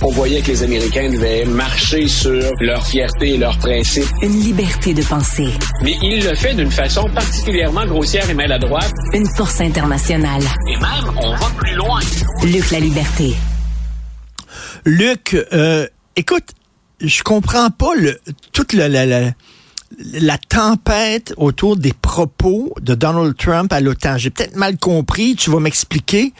On voyait que les Américains devaient marcher sur leur fierté et leurs principes. Une liberté de penser. Mais il le fait d'une façon particulièrement grossière et maladroite. Une force internationale. Et même, on va plus loin. Luc la liberté. Luc, euh, écoute, je comprends pas le toute la, la, la la tempête autour des propos de Donald Trump à l'OTAN. J'ai peut-être mal compris, tu vas m'expliquer,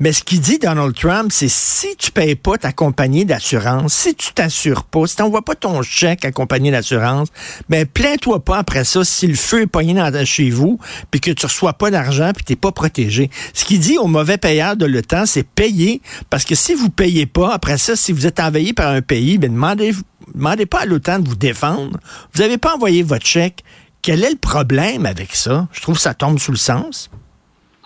mais ce qu'il dit Donald Trump, c'est si tu payes pas ta compagnie d'assurance, si tu t'assures pas, si tu n'envoies pas ton chèque à compagnie d'assurance, ben plains-toi pas après ça si le feu est pogné dans, chez vous, puis que tu reçois pas d'argent, puis t'es pas protégé. Ce qu'il dit aux mauvais payeurs de l'OTAN, c'est payer, parce que si vous payez pas, après ça, si vous êtes envahi par un pays, ben demandez-vous demandez pas à l'OTAN de vous défendre. Vous n'avez pas envoyé votre chèque. Quel est le problème avec ça? Je trouve que ça tombe sous le sens.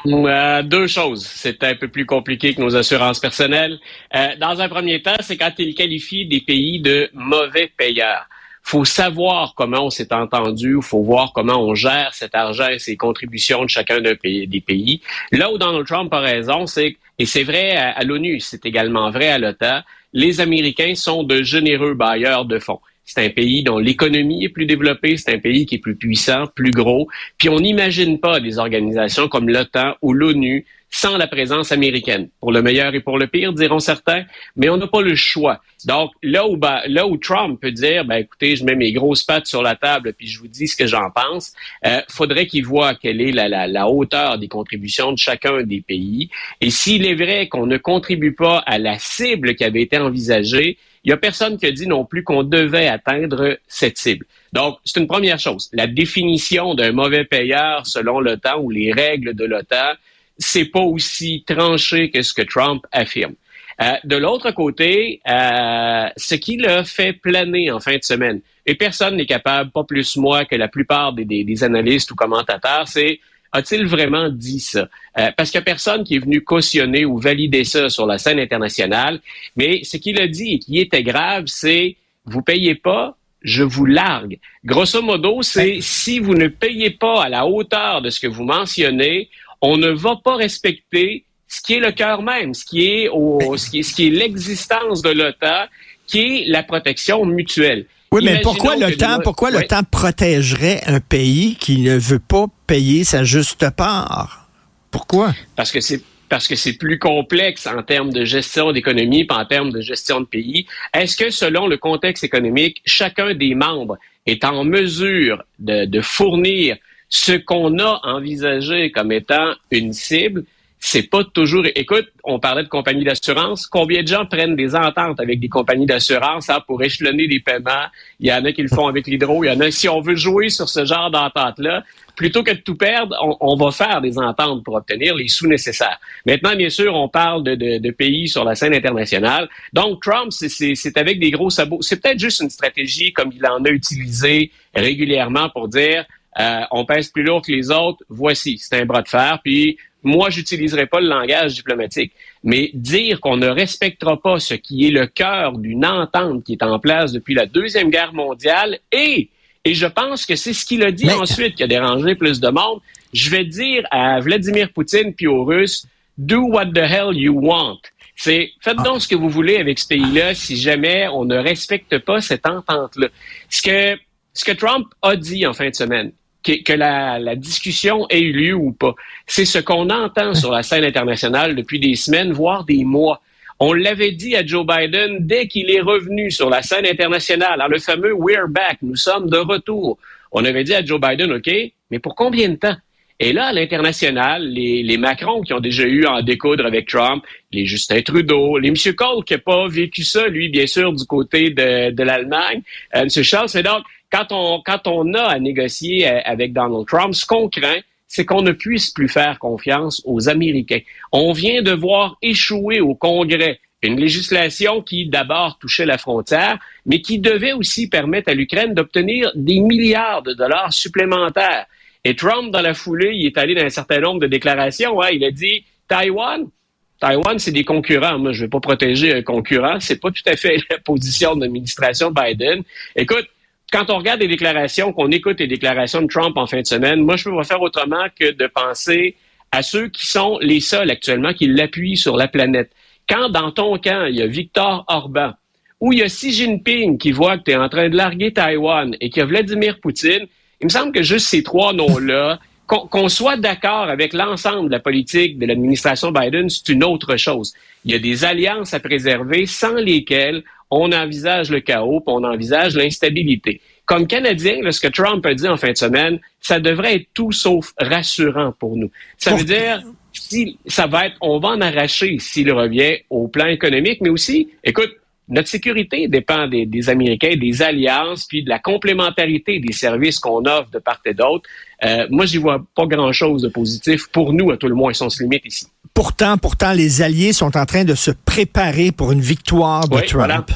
Euh, deux choses. C'est un peu plus compliqué que nos assurances personnelles. Euh, dans un premier temps, c'est quand il qualifie des pays de mauvais payeurs. faut savoir comment on s'est entendu, faut voir comment on gère cet argent et ces contributions de chacun des pays. Là où Donald Trump a raison, c'est, et c'est vrai à l'ONU, c'est également vrai à l'OTAN, les Américains sont de généreux bailleurs de fonds. C'est un pays dont l'économie est plus développée, c'est un pays qui est plus puissant, plus gros. Puis on n'imagine pas des organisations comme l'OTAN ou l'ONU sans la présence américaine. Pour le meilleur et pour le pire, diront certains, mais on n'a pas le choix. Donc, là où, là où Trump peut dire, ben, écoutez, je mets mes grosses pattes sur la table puis je vous dis ce que j'en pense, euh, faudrait qu'il voit quelle est la, la, la, hauteur des contributions de chacun des pays. Et s'il est vrai qu'on ne contribue pas à la cible qui avait été envisagée, il n'y a personne qui a dit non plus qu'on devait atteindre cette cible. Donc, c'est une première chose. La définition d'un mauvais payeur selon l'OTAN ou les règles de l'OTAN, c'est pas aussi tranché que ce que Trump affirme. Euh, de l'autre côté, euh, ce qui l'a fait planer en fin de semaine, et personne n'est capable, pas plus moi que la plupart des, des, analystes ou commentateurs, c'est a-t-il vraiment dit ça? Euh, parce qu'il n'y a personne qui est venu cautionner ou valider ça sur la scène internationale, mais ce qu'il a dit et qui était grave, c'est vous payez pas, je vous largue. Grosso modo, c'est si vous ne payez pas à la hauteur de ce que vous mentionnez, on ne va pas respecter ce qui est le cœur même, ce qui est, au, ce qui est, ce qui est l'existence de l'OTAN, qui est la protection mutuelle. Oui, mais pourquoi l'OTAN, pourquoi l'OTAN protégerait un pays qui ne veut pas payer sa juste part? Pourquoi? Parce que c'est parce que c'est plus complexe en termes de gestion d'économie, pas en termes de gestion de pays. Est-ce que selon le contexte économique, chacun des membres est en mesure de, de fournir ce qu'on a envisagé comme étant une cible, c'est pas toujours. Écoute, on parlait de compagnies d'assurance. Combien de gens prennent des ententes avec des compagnies d'assurance hein, pour échelonner les paiements? Il y en a qui le font avec l'hydro. Il y en a. Si on veut jouer sur ce genre d'entente-là, plutôt que de tout perdre, on, va faire des ententes pour obtenir les sous nécessaires. Maintenant, bien sûr, on parle de, de, de pays sur la scène internationale. Donc, Trump, c'est avec des gros sabots. C'est peut-être juste une stratégie comme il en a utilisé régulièrement pour dire euh, on pèse plus lourd que les autres, voici, c'est un bras de fer, puis moi, j'utiliserai pas le langage diplomatique. Mais dire qu'on ne respectera pas ce qui est le cœur d'une entente qui est en place depuis la Deuxième Guerre mondiale et, et je pense que c'est ce qu'il a dit ensuite qui a dérangé plus de monde, je vais dire à Vladimir Poutine puis aux Russes, do what the hell you want. C'est faites ah. donc ce que vous voulez avec ce pays-là si jamais on ne respecte pas cette entente-là. Ce que, ce que Trump a dit en fin de semaine, que, la, discussion ait eu lieu ou pas. C'est ce qu'on entend sur la scène internationale depuis des semaines, voire des mois. On l'avait dit à Joe Biden dès qu'il est revenu sur la scène internationale, dans le fameux We're back, nous sommes de retour. On avait dit à Joe Biden, OK, mais pour combien de temps? Et là, à l'international, les, les Macron qui ont déjà eu en découdre avec Trump, les Justin Trudeau, les M. Cole qui n'a pas vécu ça, lui, bien sûr, du côté de, de l'Allemagne, euh, M. Charles, c'est donc quand on, quand on a à négocier euh, avec Donald Trump, ce qu'on craint, c'est qu'on ne puisse plus faire confiance aux Américains. On vient de voir échouer au Congrès une législation qui d'abord touchait la frontière, mais qui devait aussi permettre à l'Ukraine d'obtenir des milliards de dollars supplémentaires. Et Trump, dans la foulée, il est allé dans un certain nombre de déclarations. Hein. Il a dit Taïwan, Taïwan, c'est des concurrents. Moi, je ne vais pas protéger un concurrent. C'est pas tout à fait la position de l'administration Biden. Écoute, quand on regarde les déclarations, qu'on écoute les déclarations de Trump en fin de semaine, moi, je peux pas faire autrement que de penser à ceux qui sont les seuls actuellement qui l'appuient sur la planète. quand dans ton camp, il y a Victor Orban, ou il y a Xi Jinping qui voit que tu es en train de larguer Taïwan et qu'il y a Vladimir Poutine, il me semble que juste ces trois noms-là, qu'on soit d'accord avec l'ensemble de la politique de l'administration Biden, c'est une autre chose. Il y a des alliances à préserver sans lesquelles on envisage le chaos, on envisage l'instabilité. Comme Canadien, ce que Trump a dit en fin de semaine, ça devrait être tout sauf rassurant pour nous. Ça veut dire, si, ça va être, on va en arracher s'il revient au plan économique, mais aussi, écoute, notre sécurité dépend des, Américains, des alliances, puis de la complémentarité des services qu'on offre de part et d'autre. Euh, moi, j'y vois pas grand-chose de positif pour nous, à tout le moins, si on se limite ici. Pourtant, pourtant, les alliés sont en train de se préparer pour une victoire de Trump.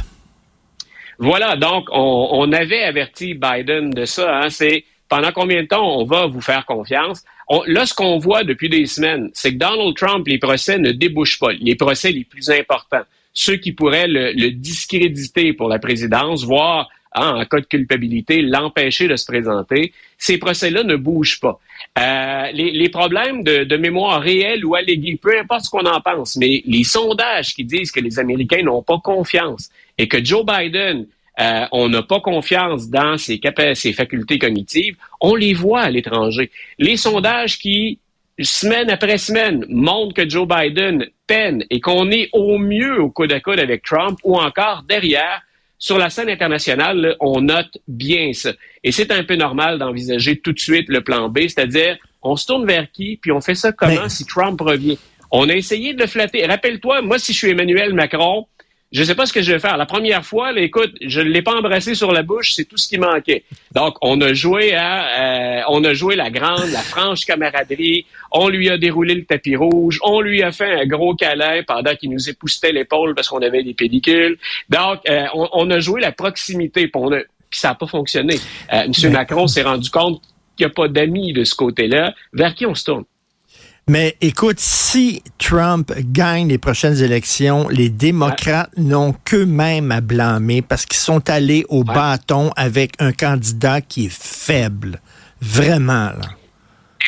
Voilà. donc on, avait averti Biden de ça. Hein, c'est pendant combien de temps on va vous faire confiance? là, ce qu'on voit depuis des semaines, c'est que Donald Trump, les procès ne débouchent pas. Les procès les plus importants ceux qui pourraient le, discréditer pour la présidence, voire hein, en cas de culpabilité, l'empêcher de se présenter. Ces procès-là ne bougent pas. Euh, les, problèmes de, mémoire réelle ou alléguée, peu importe ce qu'on en pense, mais les sondages qui disent que les Américains n'ont pas confiance et que Joe Biden, euh, on n'a pas confiance dans ses, ses facultés cognitives, on les voit à l'étranger. Les sondages qui semaine après semaine, montre que Joe Biden peine et qu'on est au mieux au coude à coude avec Trump ou encore derrière, sur la scène internationale, on note bien ça. Et c'est un peu normal d'envisager tout de suite le plan B, c'est-à-dire on se tourne vers qui, puis on fait ça comment si Trump revient? On a essayé de le flatter. Rappelle-toi, moi, si je suis Emmanuel Macron, je ne sais pas ce que je vais faire. La première fois, écoute, je ne l'ai pas embrassé sur la bouche, c'est tout ce qui manquait. Donc, on a joué à, euh, on a joué la grande, la franche camaraderie. On lui a déroulé le tapis rouge. On lui a fait un gros câlin pendant qu'il nous époustait l'épaule parce qu'on avait des pellicules. Donc, euh, on, a joué la proximité. Puis, ça n'a pas fonctionné. Euh, M. Macron s'est rendu compte qu'il n'y a pas d'amis de ce côté-là. Vers qui on se tourne? Mais écoute, si Trump gagne les prochaines élections, les démocrates n'ont qu'eux-mêmes à blâmer parce qu'ils sont allés au bâton avec un candidat qui est faible. Vraiment, là.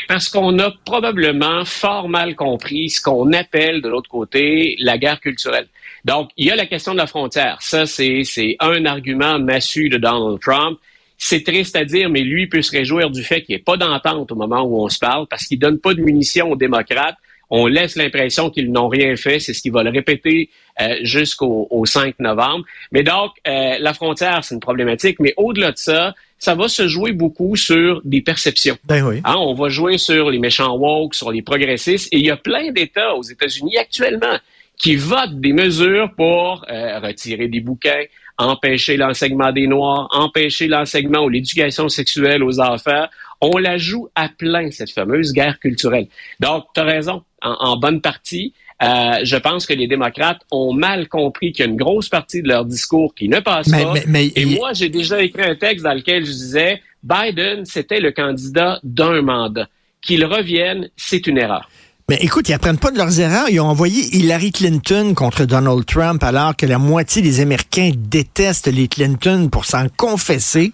Parce qu'on a probablement fort mal compris ce qu'on appelle de l'autre côté la guerre culturelle. Donc, il y a la question de la frontière. Ça, c'est un argument massu de Donald Trump. C'est triste à dire, mais lui peut se réjouir du fait qu'il n'y ait pas d'entente au moment où on se parle parce qu'il donne pas de munitions aux démocrates. On laisse l'impression qu'ils n'ont rien fait. C'est ce qu'il va le répéter euh, jusqu'au 5 novembre. Mais donc, euh, la frontière, c'est une problématique. Mais au-delà de ça, ça va se jouer beaucoup sur des perceptions. Ben oui. Hein, on va jouer sur les méchants woke, sur les progressistes. Et il y a plein d'États aux États-Unis actuellement qui votent des mesures pour euh, retirer des bouquins, empêcher l'enseignement des Noirs, empêcher l'enseignement ou l'éducation sexuelle aux enfants. On la joue à plein, cette fameuse guerre culturelle. Donc, tu as raison, en, bonne partie. Euh, je pense que les démocrates ont mal compris qu'il y a une grosse partie de leur discours qui ne passe pas. Et moi, j'ai déjà écrit un texte dans lequel je disais, Biden, c'était le candidat d'un mandat. Qu'il revienne, c'est une erreur. Mais écoute, ils apprennent pas de leurs erreurs. Ils ont envoyé Hillary Clinton contre Donald Trump alors que la moitié des Américains détestent les Clinton pour s'en confesser.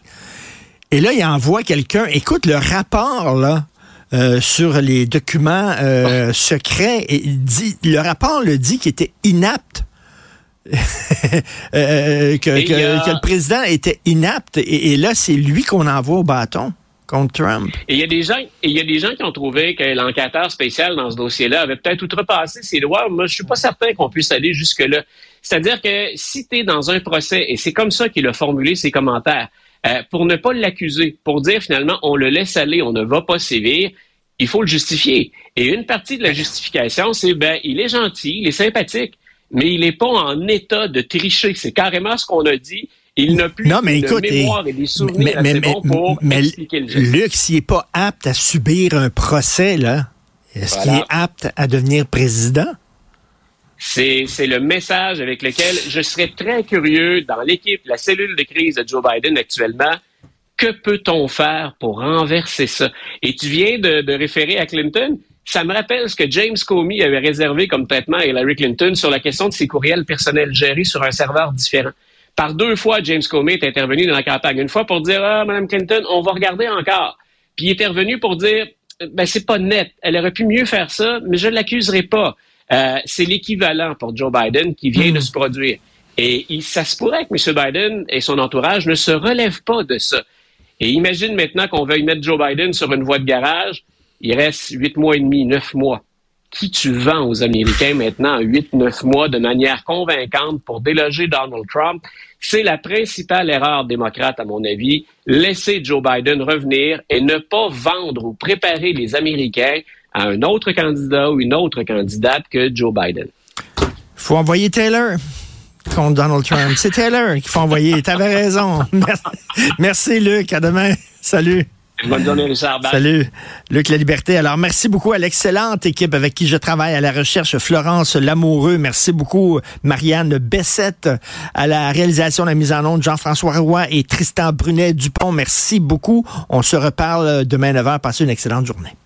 Et là, ils envoient quelqu'un. Écoute, le rapport, là, euh, sur les documents euh, secrets, et dit, le rapport le dit qu'il était inapte. Euh, que, le président était inapte. et là, c'est lui qu'on envoie au bâton. Et il y a des gens, il y a des gens qui ont trouvé que l'enquêteur spécial dans ce dossier-là avait peut-être outrepassé ses droits. Moi, je suis pas certain qu'on puisse aller jusque-là. C'est-à-dire que si tu es dans un procès, et c'est comme ça qu'il a formulé ses commentaires, euh, pour ne pas l'accuser, pour dire finalement on le laisse aller, on ne va pas sévir, il faut le justifier. Et une partie de la justification, c'est ben il est gentil, il est sympathique, mais il n'est pas en état de tricher. C'est carrément ce qu'on a dit. Il n'a plus non, mais de mémoire et des souvenirs mais, mais, pour expliquer le geste. Luc, s'il n'est pas apte à subir un procès, là, est-ce qu'il est apte à devenir président? C'est, c'est le message avec lequel je serais très curieux dans l'équipe, la cellule de crise de Joe Biden actuellement. Que peut-on faire pour renverser ça? Et tu viens de, de référer à Clinton. Ça me rappelle ce que James Comey avait réservé comme traitement à Hillary Clinton sur la question de ses courriels personnels gérés sur un serveur différent. Par deux fois, James Comey est intervenu dans la campagne. Une fois pour dire, ah, Mme Clinton, on va regarder encore. Puis il est intervenu pour dire, ben c'est pas net. Elle aurait pu mieux faire ça, mais je ne l'accuserai pas. euh, c'est l'équivalent pour Joe Biden qui vient de Hmm. se produire. Et il, ça se pourrait que M. Biden et son entourage ne se relèvent pas de ça. Et imagine maintenant qu'on veuille mettre Joe Biden sur une voie de garage. Il reste huit mois et demi, neuf mois. Qui tu vends aux Américains maintenant en huit, neuf mois de manière convaincante pour déloger Donald Trump? C'est la principale erreur démocrate, à mon avis. Laisser Joe Biden revenir et ne pas vendre ou préparer les Américains à un autre candidat ou une autre candidate que Joe Biden. faut envoyer Taylor contre Donald Trump. C'est Taylor qu'il faut envoyer. T'avais raison. Merci, Luc. À demain. Salut. Salut, Luc La Liberté. Alors, merci beaucoup à l'excellente équipe avec qui je travaille à la recherche, Florence Lamoureux. Merci beaucoup, Marianne Bessette, à la réalisation, la mise en onde, Jean-François Roy et Tristan Brunet-Dupont. Merci beaucoup. On se reparle demain 9h. Passez une excellente journée.